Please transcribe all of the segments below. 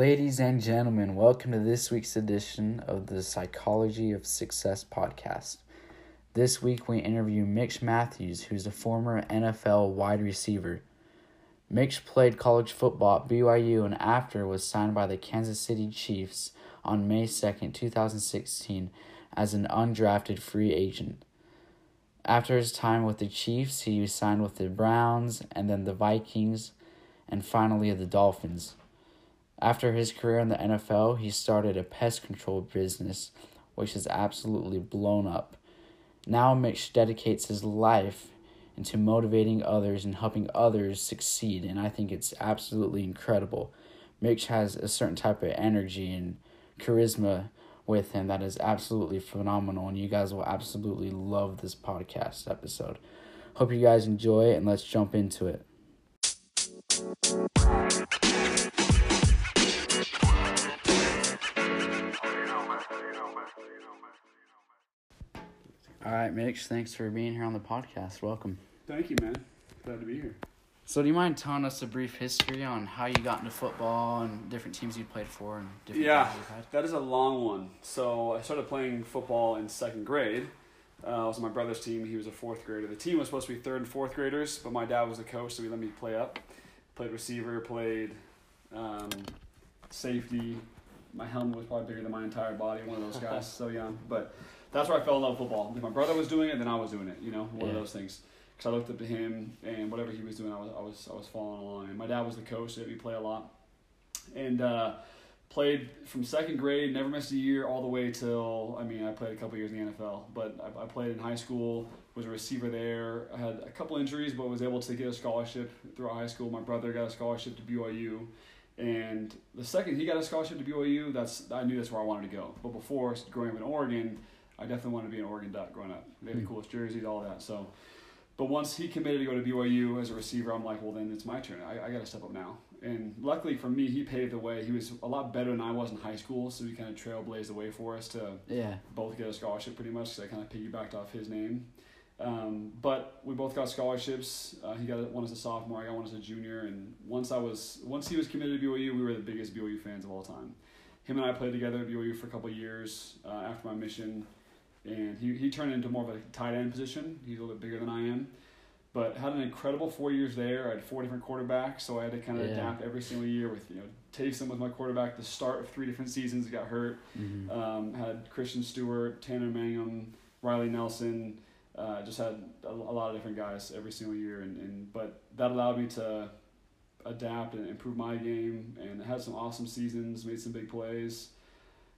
Ladies and gentlemen, welcome to this week's edition of the Psychology of Success podcast. This week we interview Mitch Matthews, who's a former NFL wide receiver. Mitch played college football at BYU and after was signed by the Kansas City Chiefs on May 2nd, 2016, as an undrafted free agent. After his time with the Chiefs, he signed with the Browns and then the Vikings and finally the Dolphins. After his career in the NFL, he started a pest control business, which has absolutely blown up. Now, Mitch dedicates his life into motivating others and helping others succeed, and I think it's absolutely incredible. Mitch has a certain type of energy and charisma with him that is absolutely phenomenal, and you guys will absolutely love this podcast episode. Hope you guys enjoy it, and let's jump into it. All right, Mitch, thanks for being here on the podcast. Welcome. Thank you, man. Glad to be here. So, do you mind telling us a brief history on how you got into football and different teams you played for and different Yeah, things you've had? that is a long one. So I started playing football in second grade. Uh, I was on my brother's team. He was a fourth grader. The team was supposed to be third and fourth graders, but my dad was the coach, so he let me play up. Played receiver, played um, safety. My helmet was probably bigger than my entire body. One of those guys, so young. But that's where I fell in love with football. My brother was doing it, then I was doing it. You know, one of those things. Because I looked up to him, and whatever he was doing, I was I was I was following along. And my dad was the coach, so he let play a lot. And uh, played from second grade, never missed a year, all the way till I mean, I played a couple years in the NFL. But I, I played in high school, was a receiver there. I had a couple injuries, but was able to get a scholarship throughout high school. My brother got a scholarship to BYU. And the second he got a scholarship to BYU, that's I knew that's where I wanted to go. But before growing up in Oregon, I definitely wanted to be an Oregon Duck growing up. They had the Hmm. coolest jerseys, all that. So, but once he committed to go to BYU as a receiver, I'm like, well, then it's my turn. I, I got to step up now. And luckily for me, he paved the way. He was a lot better than I was in high school, so he kind of trailblazed the way for us to Yeah. both get a scholarship pretty much because I kind of piggybacked off his name. Um, but we both got scholarships. Uh, he got one as a sophomore. I got one as a junior. And once I was once he was committed to BYU, we were the biggest BYU fans of all time. Him and I played together at BYU for a couple of years uh, after my mission, and he, he turned into more of a tight end position. He's a little bit bigger than I am, but had an incredible four years there. I had four different quarterbacks, so I had to kind of Yeah. adapt every single year. With you know, Taysom was my quarterback. The start of three different seasons, got hurt. hmm Um, had Christian Stewart, Tanner Mangum, Riley Nelson. Uh, just had a, a lot of different guys every single year, and, and but that allowed me to adapt and improve my game, and had some awesome seasons, made some big plays.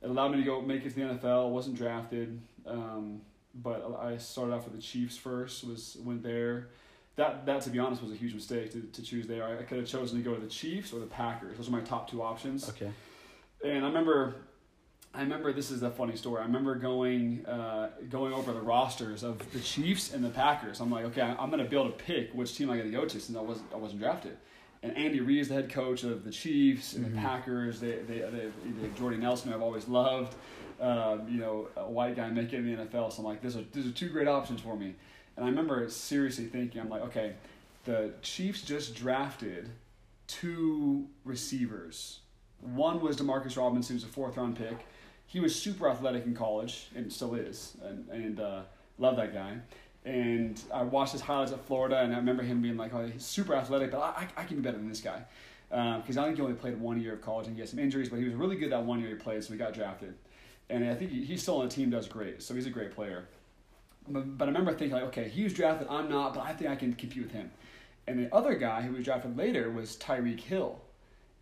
It allowed me to go make it to the NFL. wasn't drafted, um, but I started off with the Chiefs first. Was went there. That that to be honest was a huge mistake to, to choose there. I, I could have chosen to go to the Chiefs or the Packers. Those are my top two options. Okay. And I remember, I remember this is a funny story. I remember going uh, going over the rosters of the Chiefs and the Packers. I'm like, okay, I'm gonna be able to pick which team I got to go to since I wasn't I wasn't drafted. And Andy Reid is the head coach of the Chiefs and Mhm. the Packers. They they they, they Jordy Nelson, who I've always loved. Um, you know, a white guy making the NFL. So I'm like, these are these are two great options for me. And I remember seriously thinking, I'm like, okay, the Chiefs just drafted two receivers. One was Demarcus Robinson, who's a fourth round pick. He was super athletic in college and still is, and, and uh, love that guy. And I watched his highlights at Florida, and I remember him being like, "Oh, he's super athletic, but I, I can be better than this guy." Um, because I think he only played one year of college and he had some injuries, but he was really good that one year he played, so he got drafted. And I think he, he's still on the team, does great, so he's a great player. But, but I remember thinking, like, okay, he was drafted, I'm not, but I think I can compete with him. And the other guy who was drafted later was Tyreek Hill.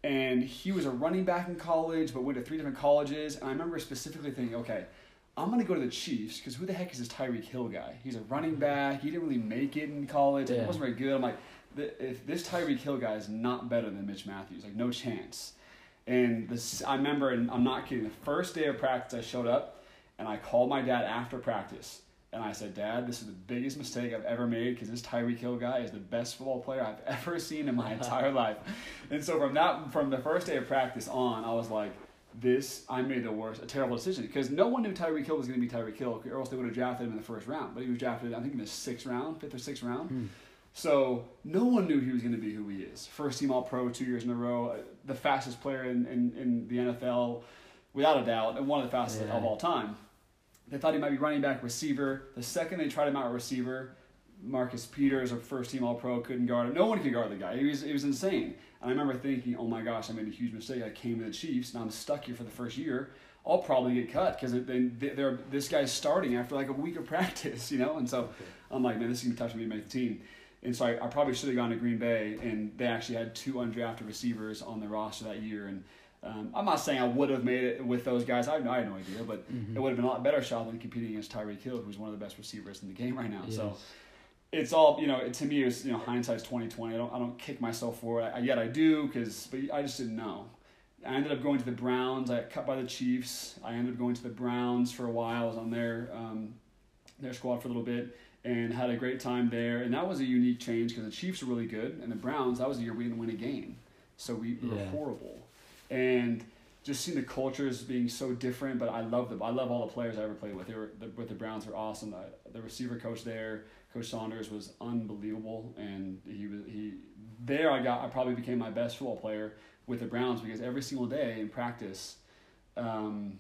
And he was a running back in college, but went to three different colleges. And I remember specifically thinking, okay, I'm going to go to the Chiefs because who the heck is this Tyreek Hill guy? He's a running back. He didn't really make it in college. He wasn't very good. I'm like, if this Tyreek Hill guy is not better than Mitch Matthews, like, no chance. And this, I remember, and I'm not kidding, the first day of practice, I showed up and I called my dad after practice. And I said, Dad, this is the biggest mistake I've ever made because this Tyreek Hill guy is the best football player I've ever seen in my entire life. And so from that, from the first day of practice on, I was like, this, I made the worst, a terrible decision because no one knew Tyreek Hill was going to be Tyreek Hill, or else they would have drafted him in the first round. But he was drafted, I think, in the sixth round, fifth or sixth round. Hmm. So no one knew he was going to be who he is. First team All Pro two years in a row, uh, the fastest player in, in, in the NFL, without a doubt, and one of the fastest Yeah. of all time. They thought he might be running back receiver. The second they tried him out receiver, Marcus Peters, a first team All Pro, couldn't guard him. No one could guard the guy. He was, he was insane. And I remember thinking, oh my gosh, I made a huge mistake. I came to the Chiefs and I'm stuck here for the first year. I'll probably get cut because they, they're, this guy's starting after like a week of practice, you know? And so I'm like, man, this is going to be tough for me to make the team. And so I, I probably should have gone to Green Bay, and they actually had two undrafted receivers on the roster that year. And um, I'm not saying I would have made it with those guys. I, I had no idea, but Mhm. it would have been a lot better shot than competing against Tyreek Hill, who's one of the best receivers in the game right now. So Yes. It's all you know. To me, it's you know hindsight's twenty twenty. I don't I don't kick myself for it. I, yet I do because but I just didn't know. I ended up going to the Browns. I got cut by the Chiefs. I ended up going to the Browns for a while. I was on their um, their squad for a little bit and had a great time there. And that was a unique change because the Chiefs were really good, and the Browns that was the year we didn't win a game, so we, we were horrible. And just seeing the cultures being so different, but I love them. I love all the players I ever played with. They were the, with the Browns were awesome. The, the receiver coach there, Coach Saunders, was unbelievable, and he was he. There, I got I probably became my best football player with the Browns because every single day in practice, um,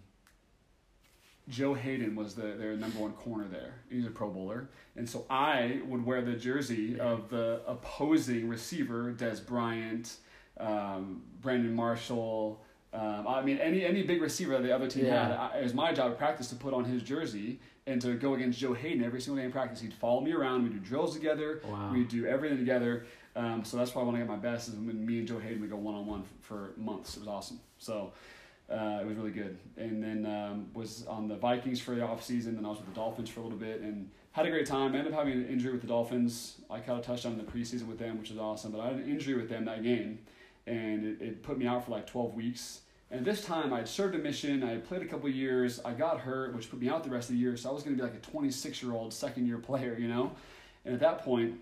Joe Haden was the their number one corner there. He's a Pro Bowler, and so I would wear the jersey of the opposing receiver, Dez Bryant, um, Brandon Marshall. Um, I mean, any any big receiver that the other team Yeah. had, I, it was my job at practice to put on his jersey and to go against Joe Haden every single day in practice. He'd follow me around. We'd do drills together. Wow. We'd do everything together. Um, so that's why when I got my best is when me and Joe Haden would go one on one for months. It was awesome. So uh, it was really good. And then um, was on the Vikings for the off season. Then I was with the Dolphins for a little bit and had a great time. ended up having an injury with the Dolphins. I caught a touchdown in the preseason with them, which was awesome. But I had an injury with them that game, and it, it put me out for like 12 weeks. And this time I had served a mission. I had played a couple years. I got hurt, which put me out the rest of the year. So I was going to be like a 26 year old second year player, you know. And at that point,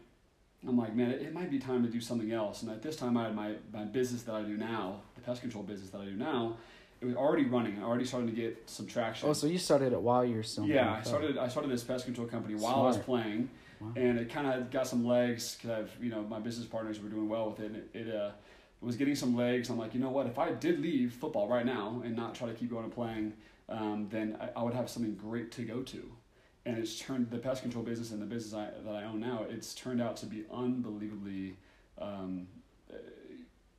I'm like, man, it, it might be time to do something else. And at this time, I had my, my business that I do now, the pest control business that I do now. It was already running. I already started to get some traction. Oh, so you started it while you were still yeah, I started. I started this pest control company while I was playing, Wow. and it kind of got some legs because I've you know my business partners were doing well with it. And it, it uh, was getting some legs. I'm like, you know what? If I did leave football right now and not try to keep going and playing, um, then I, I would have something great to go to. And it's turned the pest control business and the business I, that I own now. It's turned out to be unbelievably um,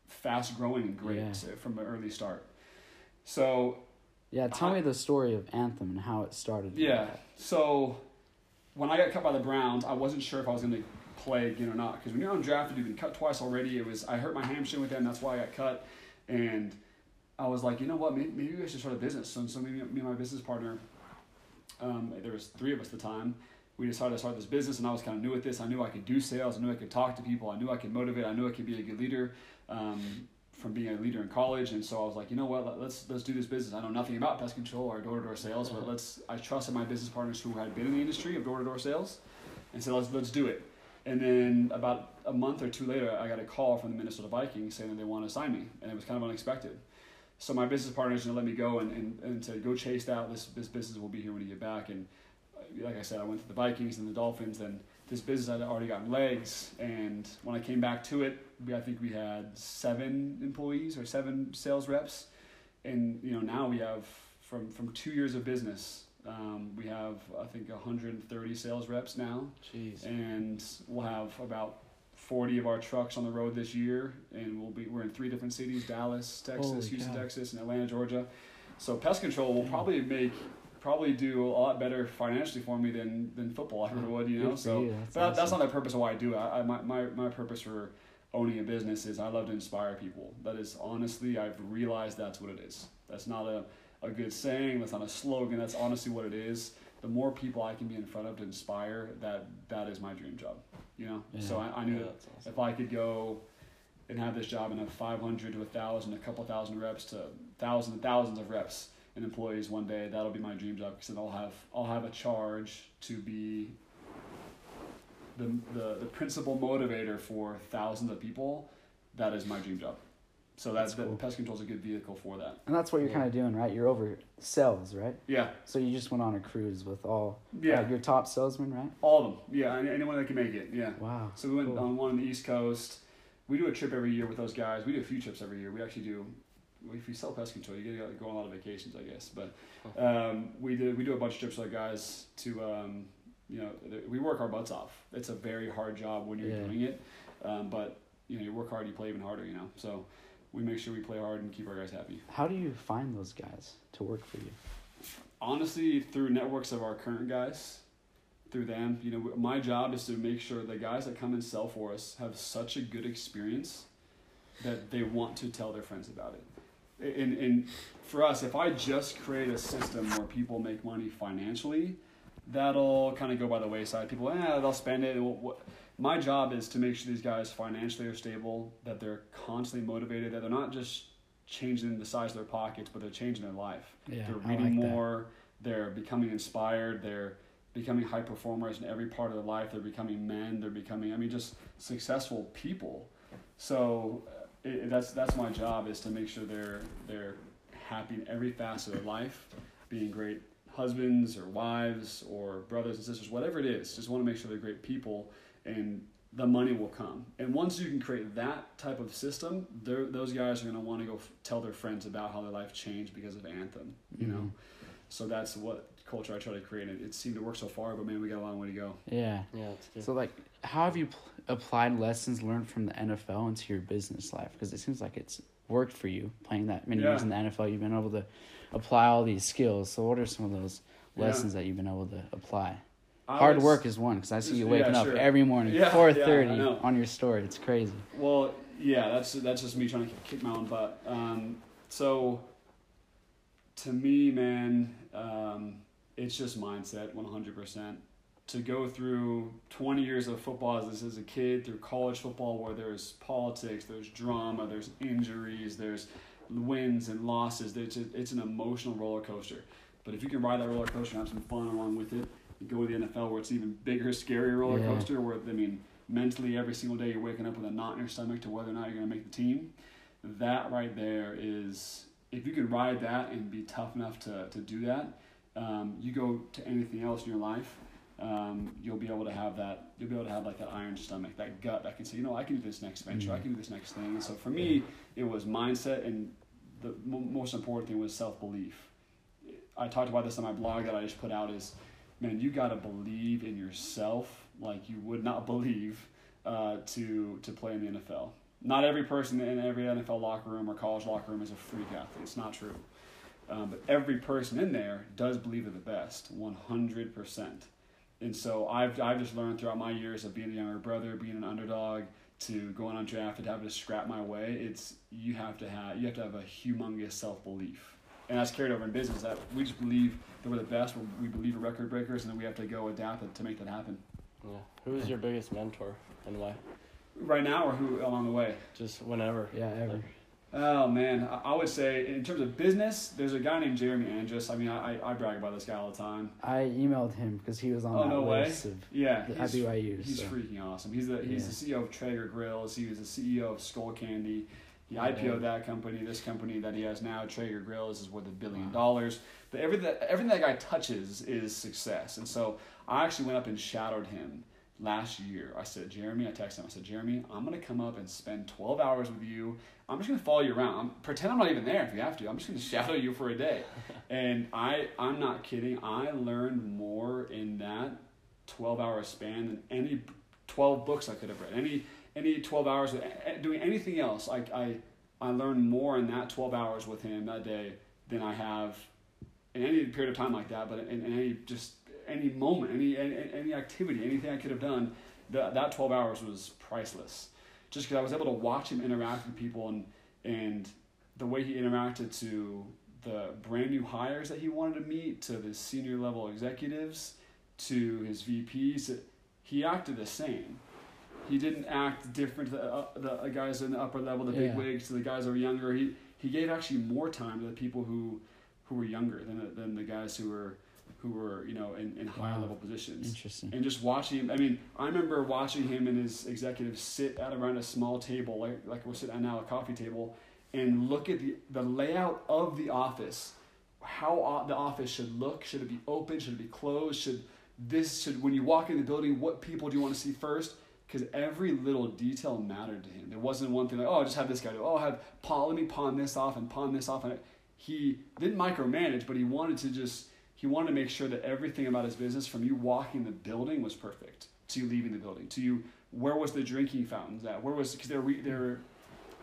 fast growing and great Yeah. from an early start. So Yeah, tell I- me the story of Anthem and how it started. yeah. So when I got cut by the Browns, I wasn't sure if I was going to play again or not. Because when you're undrafted, you've been cut twice already. It was I hurt my hamstring with them. That's why I got cut. And I was like, you know what? Maybe, maybe I should start a business. So, so me, me and my business partner, um, there was three of us at the time. We decided to start this business, and I was kind of new at this. I knew I could do sales. I knew I could talk to people. I knew I could motivate. I knew I could be a good leader. Um, from being a leader in college, and so I was like, you know what, Let- let's let's do this business. I know nothing about pest control or door to door sales, but let's. I trusted my business partners who had been in the industry of door to door sales, and so let's let's do it. And then about a month or two later, I got a call from the Minnesota Vikings saying that they want to sign me, and it was kind of unexpected. So my business partners let me go and, and, and said, go chase that. This this business will be here when you get back. And uh, like I said, I went to the Vikings and the Dolphins, and this business had already gotten legs. And when I came back to it, we, I think we had seven employees or seven sales reps, and you know now we have from from two years of business, um, we have I think 130 sales reps now. Jeez. and we'll have about 40 of our trucks on the road this year. And we'll be we're in three different cities dallas texas Holy houston cow. texas and atlanta georgia. So pest control will probably make probably do a lot better financially for me than than football ever would you know? So you. That's but that, that's not the purpose of why i do it. I, I, my, my, my purpose for owning a business is i love to inspire people. That is honestly i've realized that's what it is. That's not a, a good saying that's not a slogan that's honestly what it is the more people i can be in front of to inspire that that is my dream job you know so I, I knew Yeah, that awesome. if I could go and have this job and have 500 to 1,000, a couple thousand reps to thousands and thousands of reps and employees one day, that'll be my dream job because then I'll have I'll have a charge to be the, the the principal motivator for thousands of people. That is my dream job. So that's, That's cool. pest control is a good vehicle for that. And that's what you're Yeah. kind of doing, right? You're over sales, right? Yeah, So you just went on a cruise with all yeah, uh, your top salesmen, right? all of them. Yeah, anyone that can make it. Yeah. Wow. So we went Cool. on one on the East Coast. We do a trip every year with those guys. We do a few trips every year. We actually do. If you sell pest control, you get to go on a lot of vacations, I guess. But um, we do we do a bunch of trips with our guys to um, you know we work our butts off. It's a very hard job when you're Yeah. doing it, um, but you know you work hard, you play even harder. You know, so we make sure we play hard and keep our guys happy. How do you find those guys to work for you? honestly through networks of our current guys through them you know my job is to make sure the guys that come and sell for us have such a good experience that they want to tell their friends about it and, and for us if i just create a system where people make money financially that'll kind of go by the wayside people eh, they'll spend it Well, what- my job is to make sure these guys financially are stable that they're constantly motivated that they're not just changing the size of their pockets but they're changing their life. Yeah, they're reading like that. more they're becoming inspired they're becoming high performers in every part of their life they're becoming men they're becoming i mean just successful people. So uh, it, that's that's my job is to make sure they're they're happy in every facet of their life being great husbands or wives or brothers and sisters whatever it is just want to make sure they're great people and the money will come and once you can create that type of system those guys are going to want to go f- tell their friends about how their life changed because of anthem you know Mhm. so that's what culture I try to create. It, it seemed to work so far, but man, we got a long way to go. Yeah. Yeah, good. So like, how have you pl- applied lessons learned from the NFL into your business life? Because it seems like it's worked for you playing that many years in the NFL. You've been able to apply all these skills. So what are some of those Yeah. lessons that you've been able to apply? Hard would work is one because I see you Yeah, waking up every morning Yeah, four yeah, thirty know. on your story. It's crazy. Well, yeah, that's that's just me trying to kick my own butt. Um, so, to me, man, um, it's just mindset, one hundred percent. To go through twenty years of football as, as a kid, through college football, where there's politics, there's drama, there's injuries, there's wins and losses. It's a, it's an emotional roller coaster. But if you can ride that roller coaster and have some fun along with it, go to the NFL where it's even bigger, scarier roller Yeah. coaster. Where I mean, mentally every single day you're waking up with a knot in your stomach to whether or not you're going to make the team. That right there is if you can ride that and be tough enough to, to do that, um, you go to anything else in your life, um, you'll be able to have that. You'll be able to have like that iron stomach, that gut that can say, you know, I can do this next venture, I Mhm. can do this next thing. And so for me, it was mindset, and the mo most important thing was self belief. I talked about this on my blog that I just put out. Is man, you got to believe in yourself like you would not believe uh, to to play in the NFL. Not every person in every NFL locker room or college locker room is a freak athlete. It's not true. Um, but every person in there does believe they're the best, one hundred percent. And so I've I've just learned throughout my years of being a younger brother, being an underdog, to going undrafted, having to scrap my way. It's you have to have you have to have a humongous self belief, and that's carried over in business. That we just believe that we're the best. We believe we're record breakers, and then we have to go adapt it to make that happen. Yeah. Who is your biggest mentor and why? Right now, or who along the way? Just whenever. Yeah, ever. Oh man, I I would say in terms of business, there's a guy named Jeremy Andrus. I mean, I, I I brag about this guy all the time. I emailed him because he was on Oh, that no way? list of Yeah, the- he's- at BYU. He's so. freaking awesome. He's the he's the CEO of Traeger Grills. He was the CEO of Skullcandy. He. IPO'd that company. This company that he has now, Traeger Grills, is worth a billion dollars. But everything everything that guy touches is success. And so I actually went up and shadowed him last year. I said, Jeremy, I texted him. I said, Jeremy, I'm gonna come up and spend 12 hours with you. I'm just gonna follow you around. I'm, pretend I'm not even there if you have to. I'm just gonna shadow you for a day. And I I'm not kidding. I learned more in that 12 hour span than any 12 books I could have read. Any any 12 hours eh, doing anything else. I I I learned more in that 12 hours with him that day than I have in any period of time like that. But in, in any just any moment, any, any any activity, anything I could have done, that that 12 hours was priceless. Just because I was able to watch him interact with people and and the way he interacted to the brand new hires that he wanted to meet, to the senior level executives, to his VPs, he acted the same. He didn't act different to the, uh, the guys in the upper level, the big Yeah. wigs, to the guys that were younger. He he gave actually more time to the people who who were younger than the, than the guys who were who were you know in, in higher Wow. level positions Interesting. and just watching him. I mean, I remember watching him and his executives sit at around a small table, like like we're sitting at now, a coffee table, and look at the, the layout of the office, how the office should look. Should it be open? Should it be closed? Should this should when you walk in the building, what people do you want to see first? Because every little detail mattered to him. There wasn't one thing like, oh, I just have this guy do. Oh, have pawn. Let me pawn this off and pawn this off. And he didn't micromanage, but he wanted to just he wanted to make sure that everything about his business, from you walking the building, was perfect to you leaving the building, to you where was the drinking fountains at, where was because they're re, they're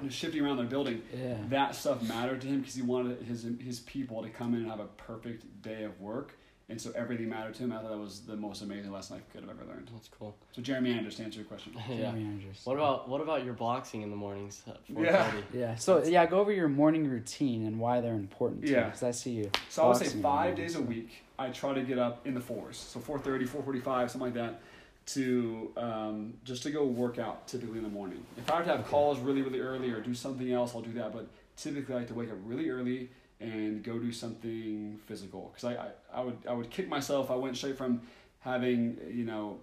shifting around their building. Yeah. That stuff mattered to him because he wanted his his people to come in and have a perfect day of work, and so everything mattered to him. I thought that was the most amazing lesson I could have ever learned. That's cool. So Jeremy Andrus, to answer your question. yeah. Jeremy Andrus. What about what about your boxing in the mornings Yeah. Yeah. So yeah, go over your morning routine and why they're important. too, Yeah. 'cause I see you. So I would say five days a week. I try to get up in the fours, so 4.30, 4.45, something like that, to um, just to go work out typically in the morning. If I have to have calls really, really early or do something else, I'll do that. But typically, I like to wake up really early and go do something physical because I, I, I would I would kick myself. I went straight from having you know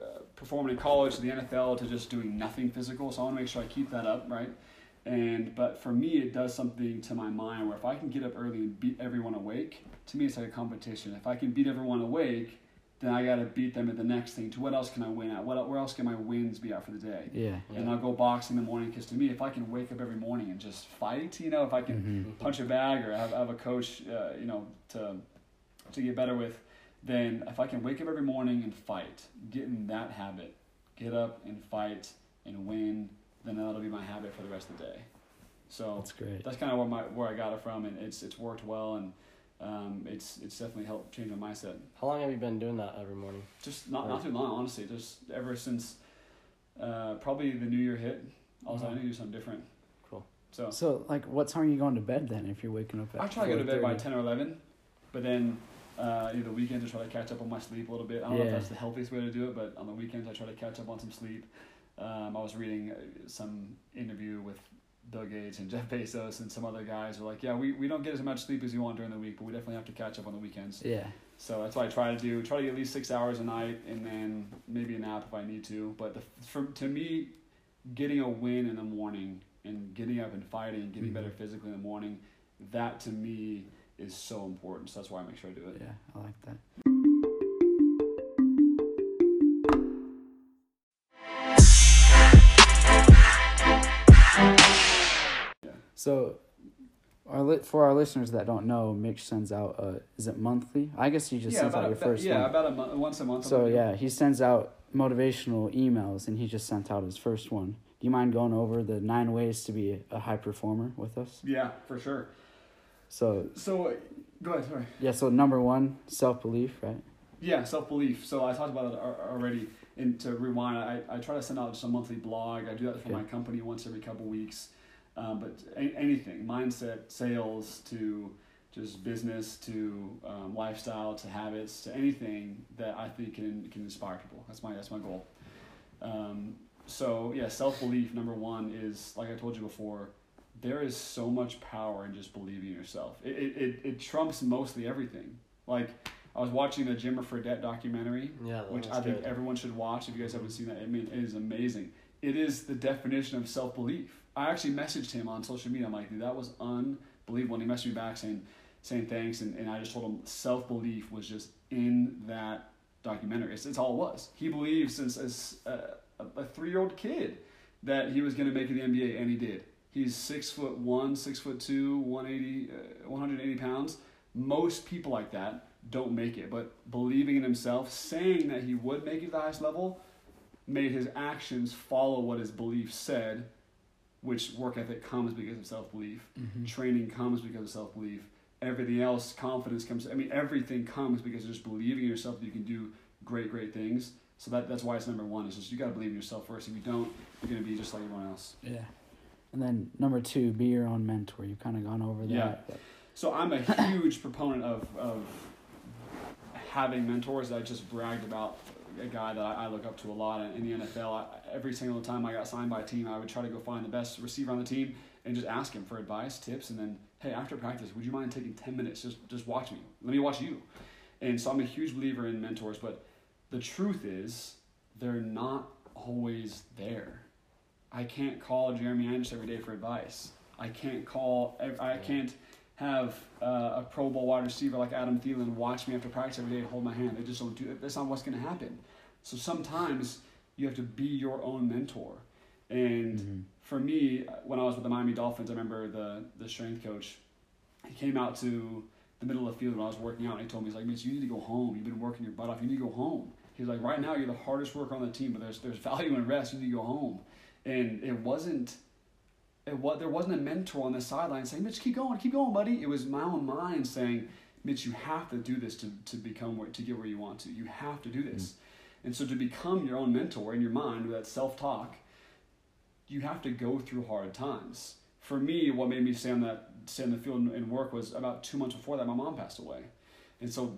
uh, performing in college to the NFL to just doing nothing physical. So I want to make sure I keep that up, right? And but for me, it does something to my mind where if I can get up early and beat everyone awake, to me it's like a competition. If I can beat everyone awake, then I got to beat them at the next thing. To what else can I win at? What where else can my wins be at for the day? Yeah. And I'll go boxing in the morning because to me, if I can wake up every morning and just fight, you know, if I can Mhm. punch a bag or have, have a coach, uh, you know, to to get better with, then if I can wake up every morning and fight, get in that habit, get up and fight and win, then that'll be my habit for the rest of the day. So That's great. that's kind of where my where I got it from, and it's it's worked well, and um, it's it's definitely helped change my mindset. How long have you been doing that every morning? Just not not too long, honestly. Just ever since uh, probably the new year hit, I was like, I need to do something different. Cool. So So like, what time are you going to bed then? If you're waking up at I try to go to bed by ten or eleven, but then uh, either the weekends I try to catch up on my sleep a little bit. I don't know if that's the healthiest way to do it, but on the weekends I try to catch up on some sleep. Um, I was reading uh, some interview with Bill Gates and Jeff Bezos and some other guys are like, yeah, we, we don't get as much sleep as we want during the week, but we definitely have to catch up on the weekends. Yeah. So that's what I try to do. Try to get at least six hours a night, and then maybe a nap if I need to. But the, for to me, getting a win in the morning and getting up and fighting, and getting Mhm. better physically in the morning, that to me is so important. So that's why I make sure I do it. Yeah. I like that. So, our li- for our listeners that don't know, Mitch sends out. Uh, is it monthly? I guess he just yeah, sends out a, your first yeah, one. about a month, once a month. So I'll yeah, he sends out motivational emails, and he just sent out his first one. Do you mind going over the nine ways to be a high performer with us? yeah, for sure. So So go ahead. Sorry. yeah, so number one, self belief, right? Yeah, self belief. So I talked about it already. And to rewind, I, I try to send out just a monthly blog. I do that for Okay. my company once every couple weeks. Um, but a- anything, mindset, sales, to just business, to um, lifestyle, to habits, to anything that I think can can inspire people. That's my that's my goal. Um, so yeah, self belief number one is like I told you before. There is so much power in just believing in yourself. It, it, it, trumps mostly everything. Like I was watching the Jimmer Fredette documentary, Yeah, which I think everyone should watch if you guys haven't seen that. I mean, it is amazing. It is the definition of self belief. I actually messaged him on social media. I'm like, dude, that was unbelievable. And he messaged me back saying, saying thanks. And, and I just told him self belief was just in that documentary. It's, it's all it was. He believed since as a, a three year old kid that he was going to make it the NBA, and he did. He's six foot one, six foot two, 180, uh, 180 pounds. Most people like that don't make it, but believing in himself, saying that he would make it to the highest level, made his actions follow what his belief said, which work ethic comes because of self belief, Mm-hmm. training comes because of self belief, everything else, confidence comes. I mean, everything comes because of just believing in yourself that you can do great, great things. So that, that's why it's number one. Is just you got to believe in yourself first. If you don't, you're gonna be just like everyone else. Yeah. And then number two, be your own mentor. You've kind of gone over that. Yeah. but- So I'm a huge proponent of, of having mentors. I just bragged about a guy that I, I look up to a lot in, in the NFL. I, every single time I got signed by a team, I would try to go find the best receiver on the team and just ask him for advice, tips, and then, hey, after practice, would you mind taking 10 minutes? Just, just watch me. Let me watch you. And so I'm a huge believer in mentors, but the truth is, they're not always there. I can't call Jeremy Anderson every day for advice. I can't call. I can't have uh, a Pro Bowl wide receiver like Adam Thielen watch me after practice every day and hold my hand. They just don't do it. That's not what's going to happen. So sometimes you have to be your own mentor. And Mhm. for me, when I was with the Miami Dolphins, I remember the the strength coach. He came out to the middle of the field when I was working out, and he told me, "He's like, Mitch, you need to go home. You've been working your butt off. You need to go home." He's like, "Right now, you're the hardest worker on the team, but there's there's value in rest. You need to go home." And it wasn't. It was, there wasn't a mentor on the sideline saying, Mitch, keep going, keep going, buddy. It was my own mind saying, Mitch, you have to do this to, to become where, to get where you want to. You have to do this. Mm-hmm. And so to become your own mentor in your mind with that self-talk, you have to go through hard times. For me, what made me stay on that stay in the field and, and work was about two months before that my mom passed away. And so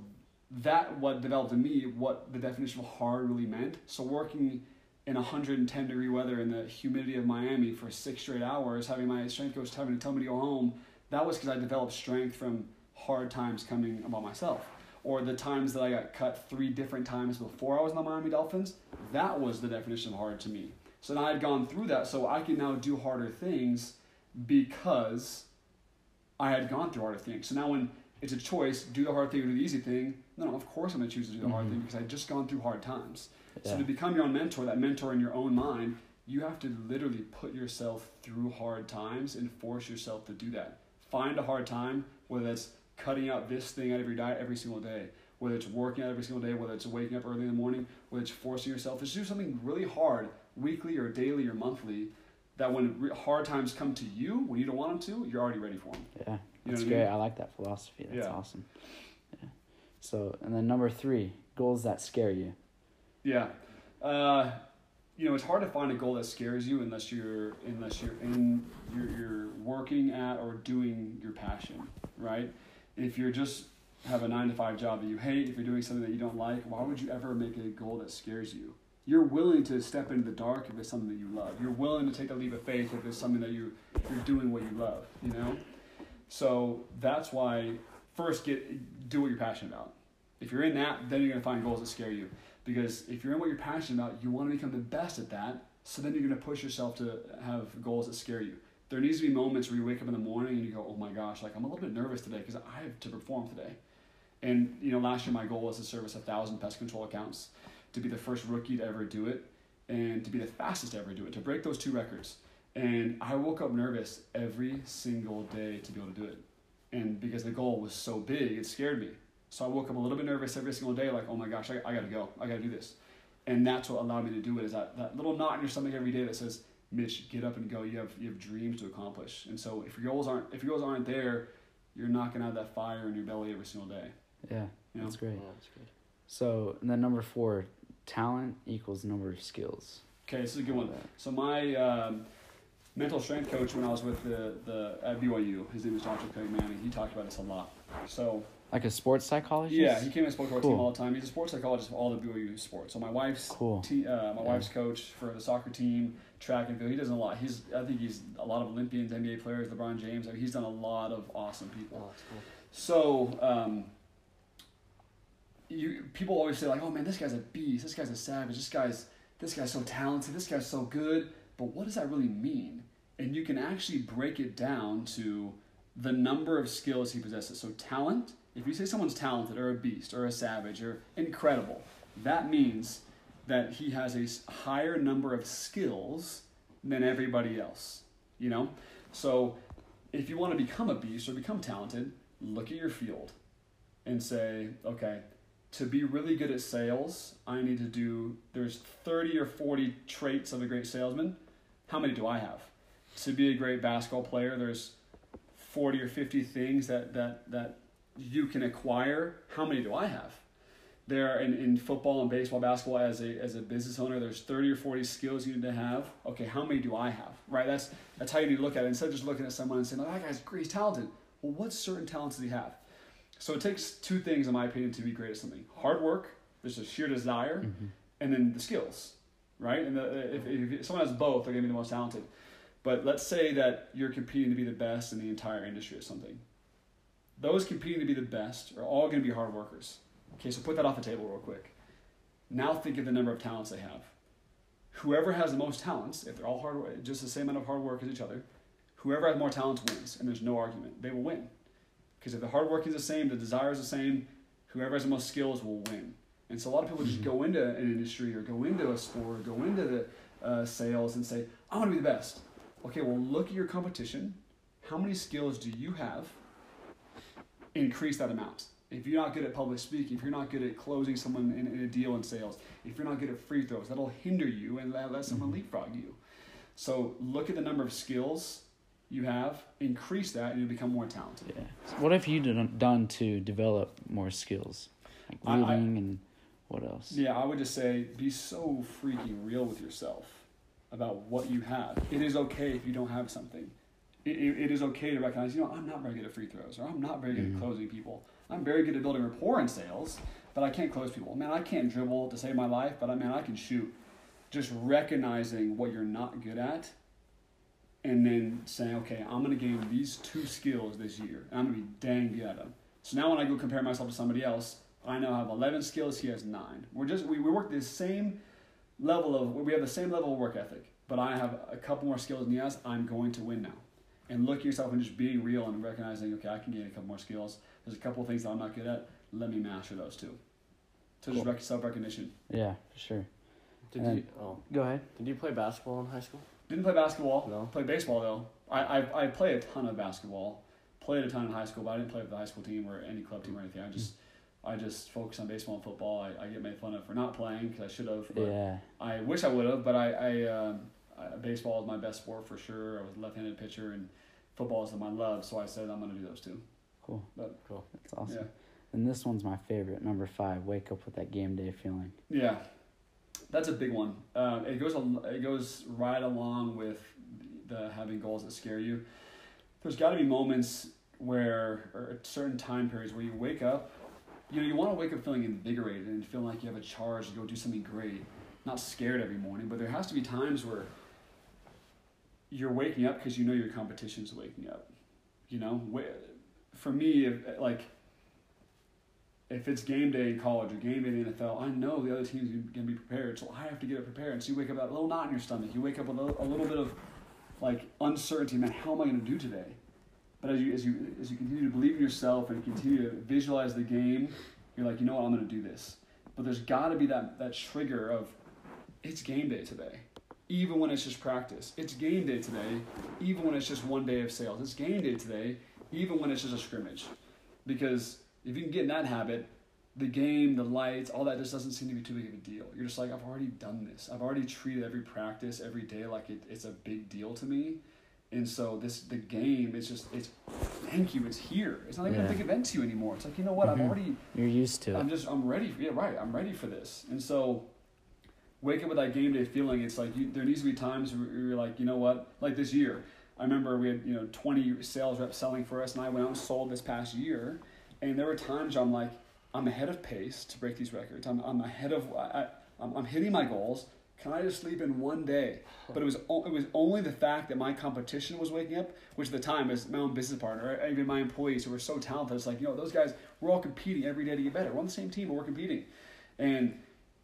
that what developed in me what the definition of hard really meant. So working in 110 degree weather in the humidity of Miami for six straight hours, having my strength coach having to tell me to go home, that was because I developed strength from hard times coming about myself. Or the times that I got cut three different times before I was in the Miami Dolphins, that was the definition of hard to me. So now I had gone through that, so I can now do harder things because I had gone through harder things. So now when it's a choice, do the hard thing or do the easy thing, no, of course I'm gonna choose to do the hard Mhm. thing because I just gone through hard times. So to become your own mentor, that mentor in your own mind, you have to literally put yourself through hard times and force yourself to do that. Find a hard time, whether that's cutting out this thing out of your diet every single day, whether it's working out every single day, whether it's waking up early in the morning, whether it's forcing yourself to do something really hard, weekly or daily or monthly, that when hard times come to you, when you don't want them to, you're already ready for them. Yeah, You know that's I great. mean? I like that philosophy. That's Yeah. awesome. Yeah. So, and then number three, goals that scare you. Yeah. Uh, you know, it's hard to find a goal that scares you unless you're unless you're in you're, you're working at or doing your passion, right? If you're just have a nine to five job that you hate, if you're doing something that you don't like, why would you ever make a goal that scares you? You're willing to step into the dark if it's something that you love. You're willing to take a leap of faith if it's something that you you're doing what you love. You know, so that's why first get do what you're passionate about. If you're in that, then you're gonna find goals that scare you. Because if you're in what you're passionate about, you want to become the best at that. So then you're going to push yourself to have goals that scare you. There needs to be moments where you wake up in the morning and you go, "Oh my gosh, like I'm a little bit nervous today because I have to perform today." And you know, last year my goal was to service a thousand pest control accounts, to be the first rookie to ever do it, and to be the fastest to ever do it, to break those two records. And I woke up nervous every single day to be able to do it. And because the goal was so big, it scared me. So I woke up a little bit nervous every single day, like, oh my gosh, I, I gotta go, I gotta do this. And that's what allowed me to do it is that, that little knot in your stomach every day that says, Mitch, get up and go. You have you have dreams to accomplish. And so if your goals aren't if your goals aren't there, you're not gonna have that fire in your belly every single day. Yeah, You know? that's great. Yeah, that's great. So, and then number four, talent equals number of skills. Okay, this is a good one. So my um, mental strength coach when I was with the, the at BYU, his name is Dr. Craig Manning. He talked about this a lot. So Like a sports psychologist. yeah, he came and spoke to our team all the time. He's a sports psychologist for all the BYU sports. So my wife's Cool. te- uh, my Yeah. wife's coach for the soccer team, track and field. He does a lot. He's I think he's a lot of Olympians, NBA players, LeBron James. I mean, he's done a lot of awesome people. Oh, that's cool. So, um, you people always say like, "Oh man, this guy's a beast. This guy's a savage. This guy's this guy's so talented. This guy's so good." But what does that really mean? And you can actually break it down to the number of skills he possesses. So, talent. If you say someone's talented or a beast or a savage or incredible, that means that he has a higher number of skills than everybody else. You know, so if you want to become a beast or become talented, look at your field and say, okay, to be really good at sales, I need to do, there's 30 or 40 traits of a great salesman. How many do I have? To be a great basketball player, there's 40 or 50 things that, that, that you can acquire. How many do I have? There in, in football and baseball, basketball, as a, as a business owner, there's 30 or 40 skills you need to have. Okay, how many do I have? Right? That's, that's how you need to look at it. Instead of just looking at someone and saying, oh, that guy's great, he's talented. Well, what certain talents does he have? So it takes two things, in my opinion, to be great at something: hard work, there's a sheer desire, Mm-hmm. and then the skills, right? And the, if, if someone has both, they're gonna be the most talented. But let's say that you're competing to be the best in the entire industry at something. Those competing to be the best are all gonna be hard workers. Okay, so put that off the table real quick. Now think of the number of talents they have. Whoever has the most talents, if they're all hard, just the same amount of hard work as each other, whoever has more talents wins, and there's no argument. They will win. Because if the hard work is the same, the desire is the same, whoever has the most skills will win. And so a lot of people just go into an industry or go into a sport or go into the uh, sales and say, I want to be the best. Okay, well, look at your competition. How many skills do you have? Increase that amount. If you're not good at public speaking, if you're not good at closing someone in, in a deal in sales, if you're not good at free throws, that'll hinder you and let, let someone mm-hmm. leapfrog you. So look at the number of skills you have, increase that, and you become more talented. Yeah. So what have you done, done to develop more skills? Like I- I- reading and what else? Yeah, I would just say be so freaking real with yourself about what you have. It is okay if you don't have something. It, it, is okay to recognize, you know, I'm not very good at free throws, or I'm not very good Mhm. at closing people. I'm very good at building rapport in sales, but I can't close people. Man, I can't dribble to save my life, but I man, I can shoot. Just recognizing what you're not good at, and then saying, okay, I'm gonna gain these two skills this year, and I'm gonna be dang good at them. So now when I go compare myself to somebody else, I now have 11 skills. He has nine. We're just we, we work the same level of we have the same level of work ethic, but I have a couple more skills than he has. I'm going to win now. And look at yourself and just being real and recognizing, okay, I can gain a couple more skills. There's a couple of things that I'm not good at. Let me master those too. So just Cool. rec- self recognition. Yeah, for sure. Did And- you? Oh, Go ahead. did you play basketball in high school? Didn't play basketball. No. Played baseball though. I, I I play a ton of basketball. Played a ton in high school, but I didn't play with the high school team or any club team or anything. I just I just focus on baseball and football. I, I get made fun of for not playing because I should have. Yeah. I wish I would have, but I, I, um, I baseball is my best sport for sure. I was a left-handed pitcher, and football is my love. So I said I'm going to do those two. Cool. But- Cool. That's awesome. Yeah, And this one's my favorite. Number five. Wake up with that game day feeling. yeah, that's a big one. Um, it goes al- it goes right along with the having goals that scare you. There's got to be moments where, or at certain time periods where you wake up. You know, you want to wake up feeling invigorated and feeling like you have a charge to go do something great. Not scared every morning, but there has to be times where you're waking up because you know your competition's waking up. You know, for me, if, like if it's game day in college or game day in NFL, I know the other team's gonna be prepared, so I have to get it prepared. So you wake up with that little knot in your stomach. You wake up with a, a little bit of like uncertainty. Man, how am I gonna do today? But as you as you as you continue to believe in yourself and continue to visualize the game, you're like, you know what, I'm gonna do this. But there's got to be that that trigger of it's game day today even when it's just practice. It's game day today, even when it's just one day of sales. It's game day today, even when it's just a scrimmage. Because if you can get in that habit, the game, the lights, all that just doesn't seem to be too big of a deal. You're just like, I've already done this. I've already treated every practice, every day like it, it's a big deal to me. And so this the game is just it's thank you, it's here. It's not even Yeah. a big event to you anymore. It's like, you know what, Mhm. I've already You're used to it. I'm just I'm ready. For, yeah, right. I'm ready for this. And so, wake up with that game day feeling. It's like you, there needs to be times where you're like, you know what? Like this year, I remember we had you know 20 sales reps selling for us, and I went out and sold this past year. And there were times I'm like, I'm ahead of pace to break these records. I'm I'm ahead of I, I I'm, I'm hitting my goals. Can I just sleep in one day? But it was o- it was only the fact that my competition was waking up, which at the time is my own business partner, or even my employees who were so talented. It's like you know those guys. We're all competing every day to get better. We're on the same team, but we're competing, and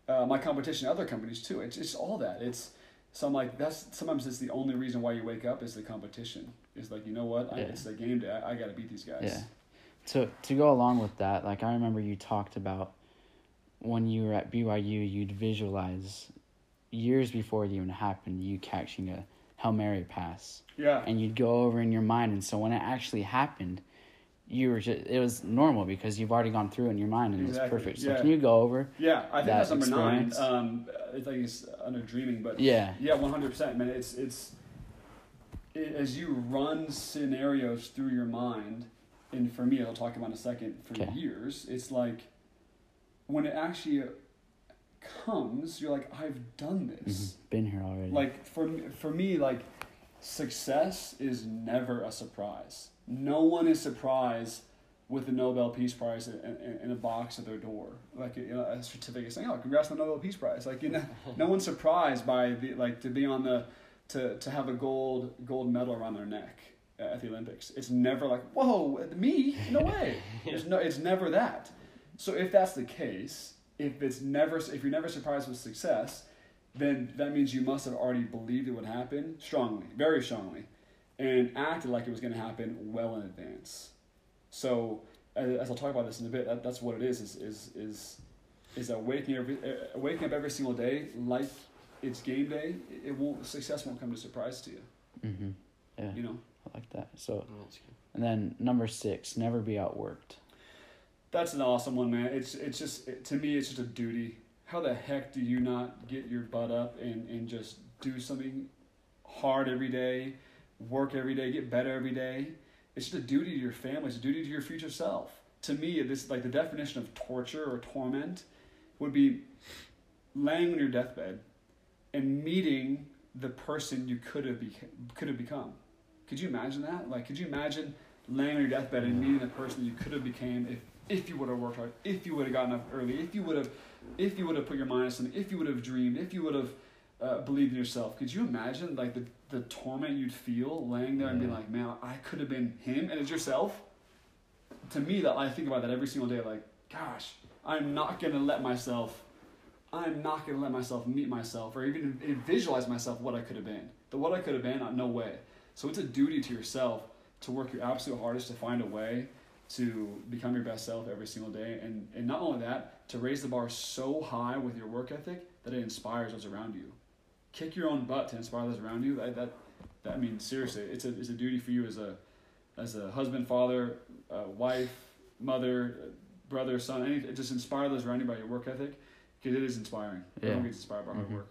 uh, my competition, other companies too. It's it's all that. It's so I'm like that's sometimes it's the only reason why you wake up is the competition. It's like you know what? I, Yeah. it's the game day. I, I got to beat these guys. Yeah. To to go along with that, like I remember you talked about when you were at BYU, you'd visualize years before it even happened, you catching a Hail Mary pass. Yeah. And you'd go over in your mind and so when it actually happened, you were just it was normal because you've already gone through it in your mind and Exactly, was perfect. So yeah. can you go over? Yeah, I think that that's number experience. nine. Um, I think it's under dreaming, but Yeah. yeah, one hundred percent, man. It's it's it, as you run scenarios through your mind, and for me, I'll talk about in a second. For Okay. years, it's like when it actually comes, you're like, I've done this. Mhm. Been here already. Like for for me, like success is never a surprise. No one is surprised with the Nobel Peace Prize in, in, in a box at their door, like you know, a certificate saying, "Oh, congrats on the Nobel Peace Prize!" Like you know, no one's surprised by the like to be on the to to have a gold gold medal around their neck at the Olympics. It's never like, "Whoa, me? No way!" There's no, it's never that. So if that's the case, if it's never if you're never surprised with success, then that means you must have already believed it would happen strongly, very strongly. And acted like it was going to happen well in advance. So as as I'll talk about this in a bit, that, that's what it is. Is is is is that waking every uh, waking up every single day like it's game day. It won't success won't come to surprise to you. Mm-hmm. Yeah, You know. I like that. So, Yeah, that's good. and then number six, never be outworked. That's an awesome one, man. It's it's just it, to me, it's just a duty. How the heck do you not get your butt up and and just do something hard every day, work every day, get better every day? It's just a duty to your family. It's a duty to your future self. To me, this like the definition of torture or torment would be laying on your deathbed and meeting the person you could have be, could have become. Could you imagine that? Like, could you imagine laying on your deathbed and meeting the person you could have became if if you would have worked hard, if you would have gotten up early, if you would have, if you would have put your mind to something, if you would have dreamed, if you would have uh, believed in yourself. Could you imagine like the the torment you'd feel laying there and being like, man, I could have been him, and it's yourself. To me, that I think about that every single day. Like, gosh, I'm not gonna let myself. I'm not gonna let myself meet myself or even even visualize myself what I could have been. The what I could have been, uh, no way. So it's a duty to yourself to work your absolute hardest to find a way to become your best self every single day and, and not only that to raise the bar so high with your work ethic that it inspires those around you kick your own butt to inspire those around you that, that, that i mean seriously it's a, it's a duty for you as a as a husband father uh, wife mother brother son any, just inspire those around you by your work ethic because it is inspiring Yeah. everyone gets inspired by hard Mhm. work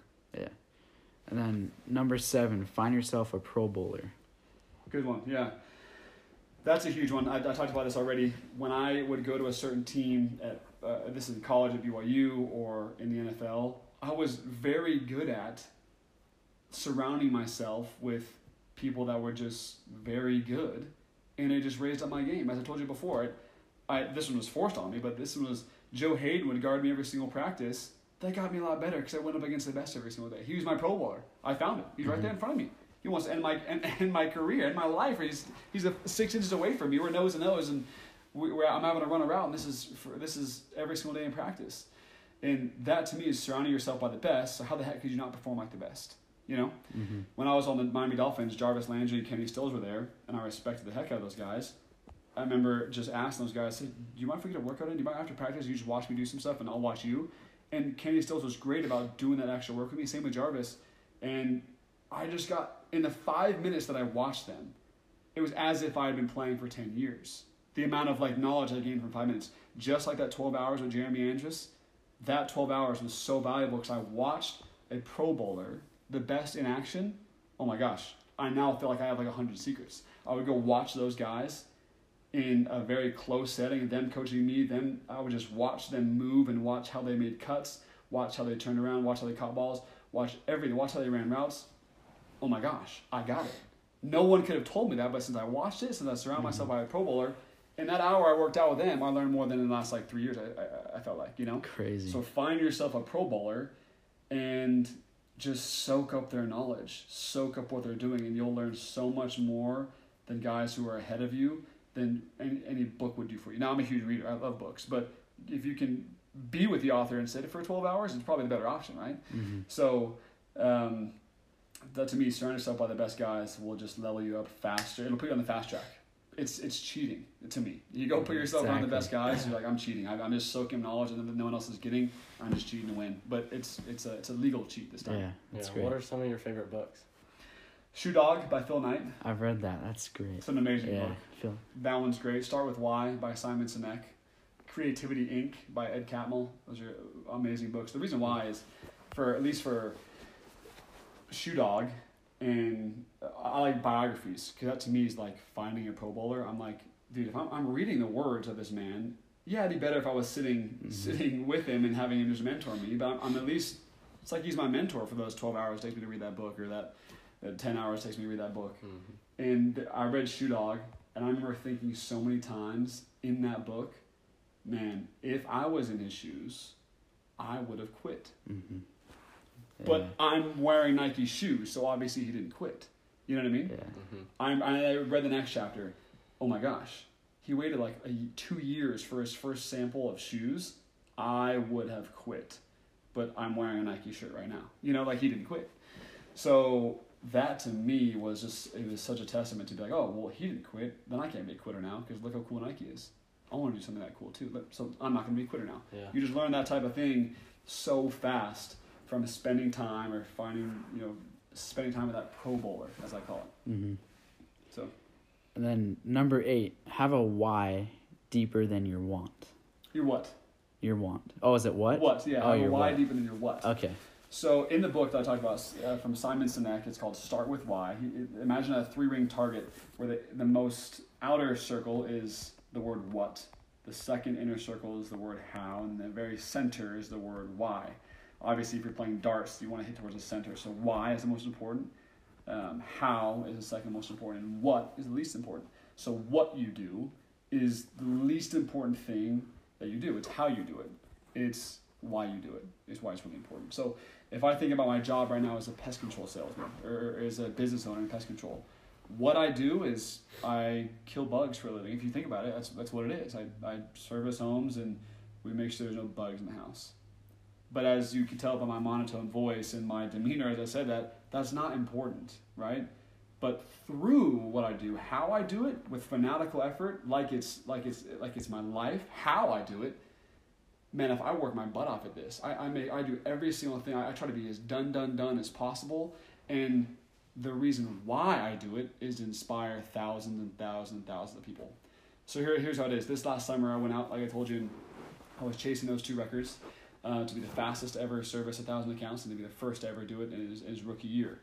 And then number seven, find yourself a Pro Bowler. Good one, yeah. That's a huge one. I, I talked about this already. When I would go to a certain team at uh, this is in college at BYU or in the NFL, I was very good at surrounding myself with people that were just very good, and it just raised up my game. As I told you before, I, I this one was forced on me, but this one was Joe Haden would guard me every single practice. That got me a lot better because I went up against the best every single day. He was my Pro Bowler. I found him. He's right there mm-hmm. in front of me. He wants to end my end, end my career, end my life. He's he's a six inches away from me. We're nose to nose, and we, we're, I'm having to run a route. This is for, this is every single day in practice, and that to me is surrounding yourself by the best. So how the heck could you not perform like the best? You know, Mm-hmm. when I was on the Miami Dolphins, Jarvis Landry and Kenny Stills were there, and I respected the heck out of those guys. I remember just asking those guys, "Hey, do you mind if we get a workout in? Do you mind after practice you just watch me do some stuff, and I'll watch you?" And Kenny Stills was great about doing that extra work with me. Same with Jarvis, and I just got in the five minutes that I watched them, it was as if I had been playing for ten years. The amount of like knowledge I gained from five minutes, just like that twelve hours with Jeremy Andrus, that twelve hours was so valuable because I watched a Pro Bowler, the best in action. Oh my gosh, I now feel like I have like a hundred secrets. I would go watch those guys in a very close setting, them coaching me. Then I would just watch them move and watch how they made cuts, watch how they turned around, watch how they caught balls, watch everything, watch how they ran routes. Oh my gosh, I got it. No one could have told me that, but since I watched it, since I surrounded mm-hmm. myself by a Pro Bowler, in that hour I worked out with them, I learned more than in the last like three years. I, I, I felt like you know. Crazy. So find yourself a Pro Bowler, and just soak up their knowledge, soak up what they're doing, and you'll learn so much more than guys who are ahead of you than any, any book would do for you. Now I'm a huge reader; I love books, but if you can be with the author and sit it for 12 hours, it's probably the better option, right? mm-hmm. So, um, that to me, surround yourself by the best guys will just level you up faster. It'll put you on the fast track. It's it's cheating to me. You go put yourself around the best guys. You're like, I'm cheating. I'm I'm just soaking knowledge that no one else is getting. I'm just cheating to win. But it's it's a it's a legal cheat this time. Yeah, that's yeah. great. What are some of your favorite books? Shoe Dog by Phil Knight. I've read that. That's great. It's an amazing Yeah, book. Phil. That one's great. Start with Why by Simon Sinek. Creativity Inc. by Ed Catmull. Those are amazing books. The reason why is, for at least for Shoe Dog, and I like biographies because that to me is like finding a Pro Bowler. I'm like, dude, if I'm, I'm reading the words of this man, yeah, it'd be better if I was sitting Mhm. sitting with him and having him just mentor me. But I'm, I'm at least it's like he's my mentor for those 12 hours it takes me to read that book, or that, that 10 hours it takes me to read that book. Mm-hmm. And I read Shoe Dog, and I remember thinking so many times in that book, man, if I was in his shoes, I would have quit. Mm-hmm. But I'm wearing Nike shoes, so obviously he didn't quit. You know what I mean? yeah. Mm-hmm. I'm, I read the next chapter. Oh my gosh, he waited like a, two years for his first sample of shoes. I would have quit, but I'm wearing a Nike shirt right now. You know, like he didn't quit. So that to me was just it was such a testament to be like, oh well, he didn't quit, then I can't be a quitter now because look how cool Nike is. I want to do something that cool too. So I'm not going to be a quitter now. Yeah. You just learn that type of thing so fast from spending time or finding you know spending time with that pro bowler as I call it. Mm-hmm. So And then number eight, have a why deeper than your want. your what? Your want. Oh, is it what? What? Yeah. Oh, have a your why what. deeper than your what. Okay. So in the book that I talked about uh, from Simon Sinek, it's called "Start with Why." He, imagine a three-ring target where the, the most outer circle is the word "what," the second inner circle is the word "how," and the very center is the word "why." Obviously, if you're playing darts, you want to hit towards the center. So "why" is the most important. Um, "how" is the second most important, and what is the least important. So what you do is the least important thing that you do. It's how you do it. It's why you do it. It's why it's really important. So if I think about my job right now as a pest control salesman or as a business owner in pest control, what I do is I kill bugs for a living. If you think about it, that's that's what it is. I, I service homes and we make sure there's no bugs in the house. But as you can tell by my monotone voice and my demeanor as I said that, that's not important, right? But through what I do, how I do it with fanatical effort, like it's like it's like it's my life, how I do it, man, if I work my butt off at this, I, I make I do every single thing. I, I try to be as done, done, done as possible. And the reason why I do it is to inspire thousands and thousands and thousands of people. So here, here's how it is. This last summer, I went out, like I told you, and I was chasing those two records uh, to be the fastest ever service a thousand accounts and to be the first to ever do it in his, in his rookie year.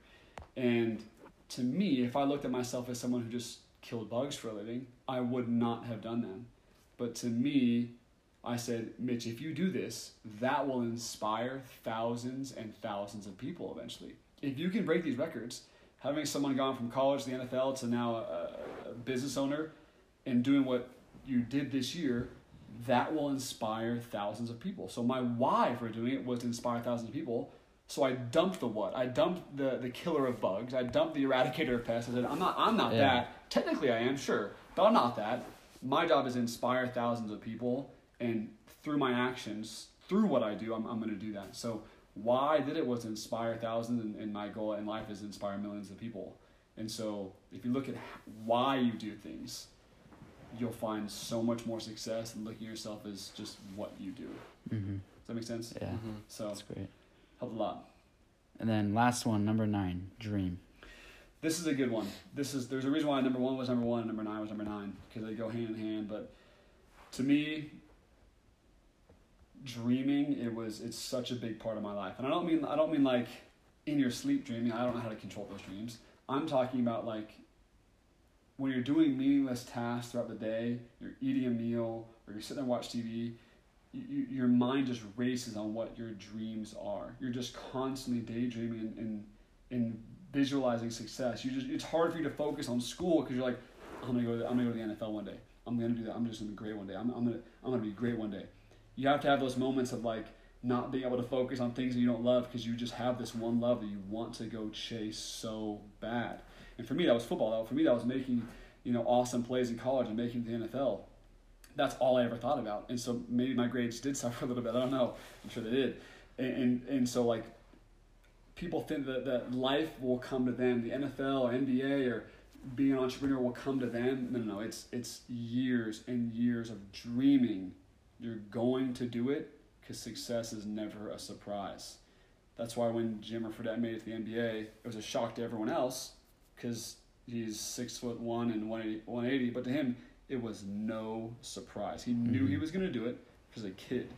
And to me, if I looked at myself as someone who just killed bugs for a living, I would not have done them. But to me, I said, Mitch, if you do this, that will inspire thousands and thousands of people eventually. If you can break these records, having someone gone from college to the NFL to now a, a business owner and doing what you did this year, that will inspire thousands of people. So my why for doing it was to inspire thousands of people. So I dumped the what? I dumped the, the killer of bugs. I dumped the eradicator of pests. I said, I'm not I'm not Yeah. that. Technically I am, sure, but I'm not that. My job is to inspire thousands of people and through my actions, through what I do, I'm, I'm gonna do that. So why I did it was to inspire thousands and, and my goal in life is to inspire millions of people. And so if you look at why you do things, you'll find so much more success than looking at yourself as just what you do. Mm-hmm. Does that make sense? Yeah, Mhm. So that's great. helped a lot. And then last one, number nine, dream. This is a good one. This is there's a reason why number one was number one and number nine was number nine because they go hand in hand. But to me, dreaming it was it's such a big part of my life, and I don't mean I don't mean like in your sleep dreaming. I don't know how to control those dreams. I'm talking about like when you're doing meaningless tasks throughout the day, you're eating a meal or you're sitting and watch TV. You, you, your mind just races on what your dreams are. You're just constantly daydreaming and, and, and visualizing success. You just it's hard for you to focus on school because you're like, I'm gonna go. To I'm gonna go to the NFL one day. I'm gonna do that. I'm just gonna be great one day. I'm, I'm gonna I'm gonna be great one day. You have to have those moments of like not being able to focus on things that you don't love because you just have this one love that you want to go chase so bad. And for me, that was football. For me, that was making you know awesome plays in college and making the NFL. That's all I ever thought about. And so maybe my grades did suffer a little bit. I don't know. I'm sure they did. And and, and so like people think that, that life will come to them, the NFL or NBA or being an entrepreneur will come to them. No, no, no. It's it's years and years of dreaming. You're going to do it because success is never a surprise. That's why when Jimmer Fredette made it to the NBA, it was a shock to everyone else because he's six foot one and 180, 180. But to him, it was no surprise. He knew he Mhm. was going to do it as a kid.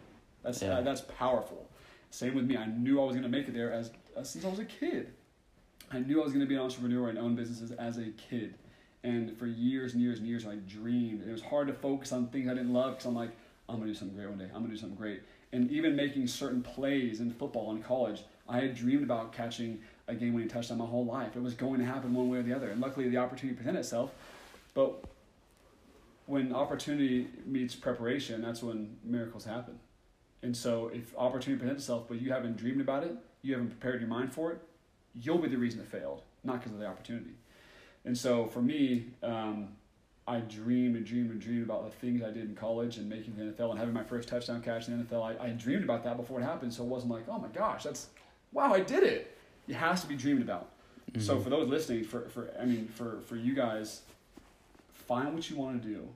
That's Yeah. uh, that's powerful. Same with me. I knew I was going to make it there as uh, since I was a kid. I knew I was going to be an entrepreneur and own businesses as a kid. And for years and years and years, I dreamed. And it was hard to focus on things I didn't love because I'm like, I'm going to do something great one day. I'm going to do something great. And even making certain plays in football in college, I had dreamed about catching a game-winning touchdown my whole life. It was going to happen one way or the other. And luckily, the opportunity presented itself. But when opportunity meets preparation, that's when miracles happen. And so, if opportunity presents itself, but you haven't dreamed about it, you haven't prepared your mind for it, you'll be the reason it failed, not because of the opportunity. And so, for me, um, I dreamed and dreamed and dreamed about the things I did in college and making the NFL and having my first touchdown catch in the NFL. I, I dreamed about that before it happened, so it wasn't like, oh my gosh, that's wow, I did it. It has to be dreamed about. So Mhm. for those listening, for, for I mean for for you guys, find what you want to do,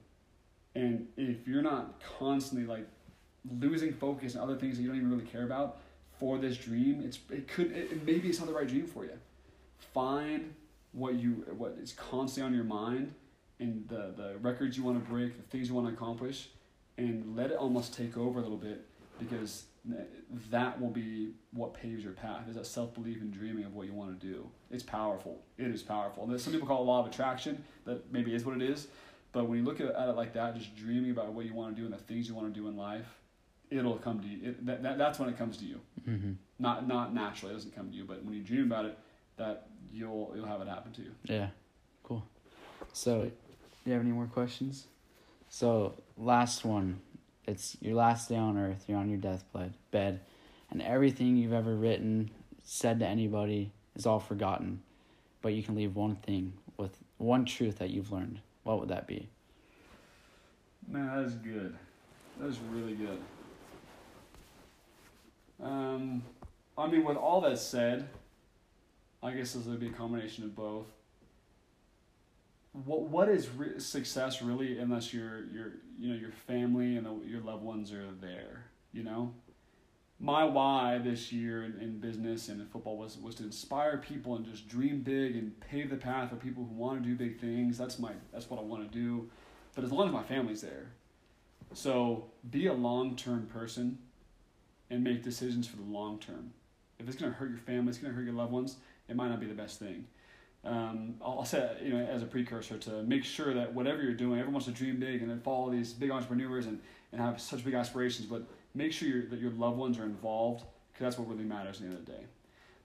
and if you're not constantly like losing focus on other things that you don't even really care about for this dream, it's it could it maybe it's not the right dream for you. Find what you what is constantly on your mind, and the the records you want to break, the things you want to accomplish, and let it almost take over a little bit because that will be what paves your path is that self-belief and dreaming of what you want to do it's powerful it is powerful and there's some people call it law of attraction that maybe is what it is but when you look at it like that just dreaming about what you want to do and the things you want to do in life it'll come to you it, that, that, that's when it comes to you Mhm. not not naturally it doesn't come to you but when you dream about it that you'll you'll have it happen to you Yeah. Cool. So, do you have any more questions? So, last one. It's your last day on earth. You're on your deathbed bed, and everything you've ever written, said to anybody is all forgotten. But you can leave one thing with one truth that you've learned. What would that be? Man, that is good. That is really good. Um, I mean, with all that said, I guess this would be a combination of both. What what is re- success really, unless your your you know your family and the, your loved ones are there? You know, my why this year in, in business and in football was was to inspire people and just dream big and pave the path for people who want to do big things. That's my that's what I want to do. But as long as my family's there, so be a long term person and make decisions for the long term. If it's going to hurt your family, it's going to hurt your loved ones, it might not be the best thing. Um, I'll say, you know, as a precursor to make sure that whatever you're doing, everyone wants to dream big and then follow these big entrepreneurs and, and have such big aspirations, but make sure you that your loved ones are involved because that's what really matters at the end of the day.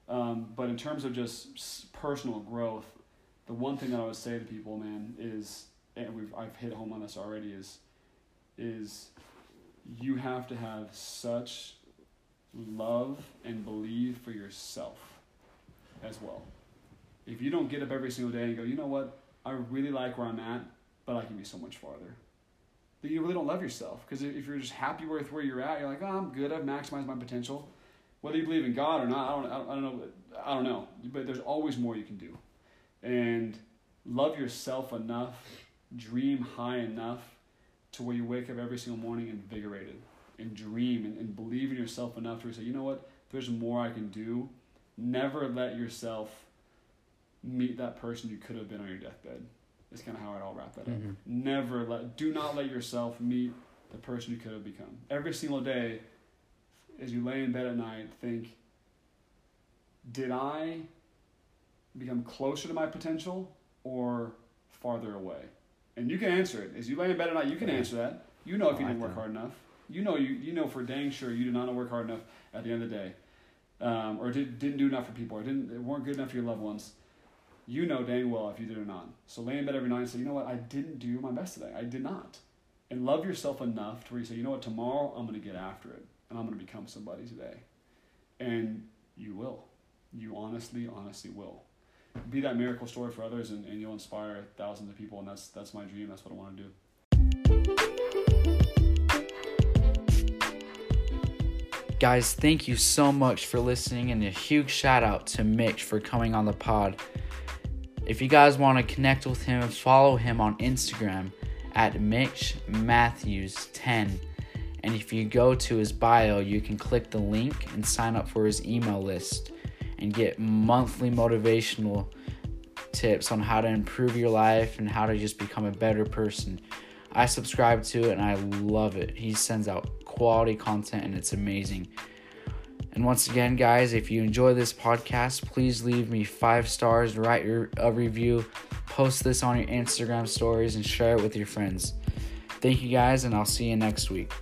Um, but in terms of just personal growth, the one thing that I would say to people, man, is, and we've I've hit home on this already, is is you have to have such love and believe for yourself as well. If you don't get up every single day and go, you know what, I really like where I'm at, but I can be so much farther. That you really don't love yourself because if you're just happy with where you're at, you're like, oh, I'm good. I've maximized my potential. Whether you believe in God or not, I don't, I don't, I don't know. I don't know. But there's always more you can do, and love yourself enough, dream high enough to where you wake up every single morning invigorated and dream and, and believe in yourself enough to say, you know what, there's more I can do. Never let yourself meet that person you could have been on your deathbed. Is kind of how I'd all wrap that up. Mhm. Never let, do not let yourself meet the person you could have become. Every single day, as you lay in bed at night, think, did I become closer to my potential or farther away? And you can answer it. As you lay in bed at night, you can answer that. You know if you didn't work hard enough. You know you you know for dang sure you did not work hard enough at the end of the day, um, or did didn't do enough for people, or didn't it weren't good enough for your loved ones. You know dang well if you did or not. So lay in bed every night and say, you know what, I didn't do my best today. I did not, and love yourself enough to where you say, you know what, tomorrow I'm going to get after it, and I'm going to become somebody today, and you will. You honestly, honestly will. Be that miracle story for others, and, and you'll inspire thousands of people, and that's that's my dream. That's what I want to do. Guys, thank you so much for listening, and a huge shout out to Mitch for coming on the pod. If you guys want to connect with him, follow him on Instagram at Mitch Mathews 10. And if you go to his bio, you can click the link and sign up for his email list and get monthly motivational tips on how to improve your life and how to just become a better person. I subscribe to it and I love it. He sends out quality content and it's amazing. And once again, guys, if you enjoy this podcast, please leave me five stars, write your, a review, post this on your Instagram stories, and share it with your friends. Thank you guys, and I'll see you next week.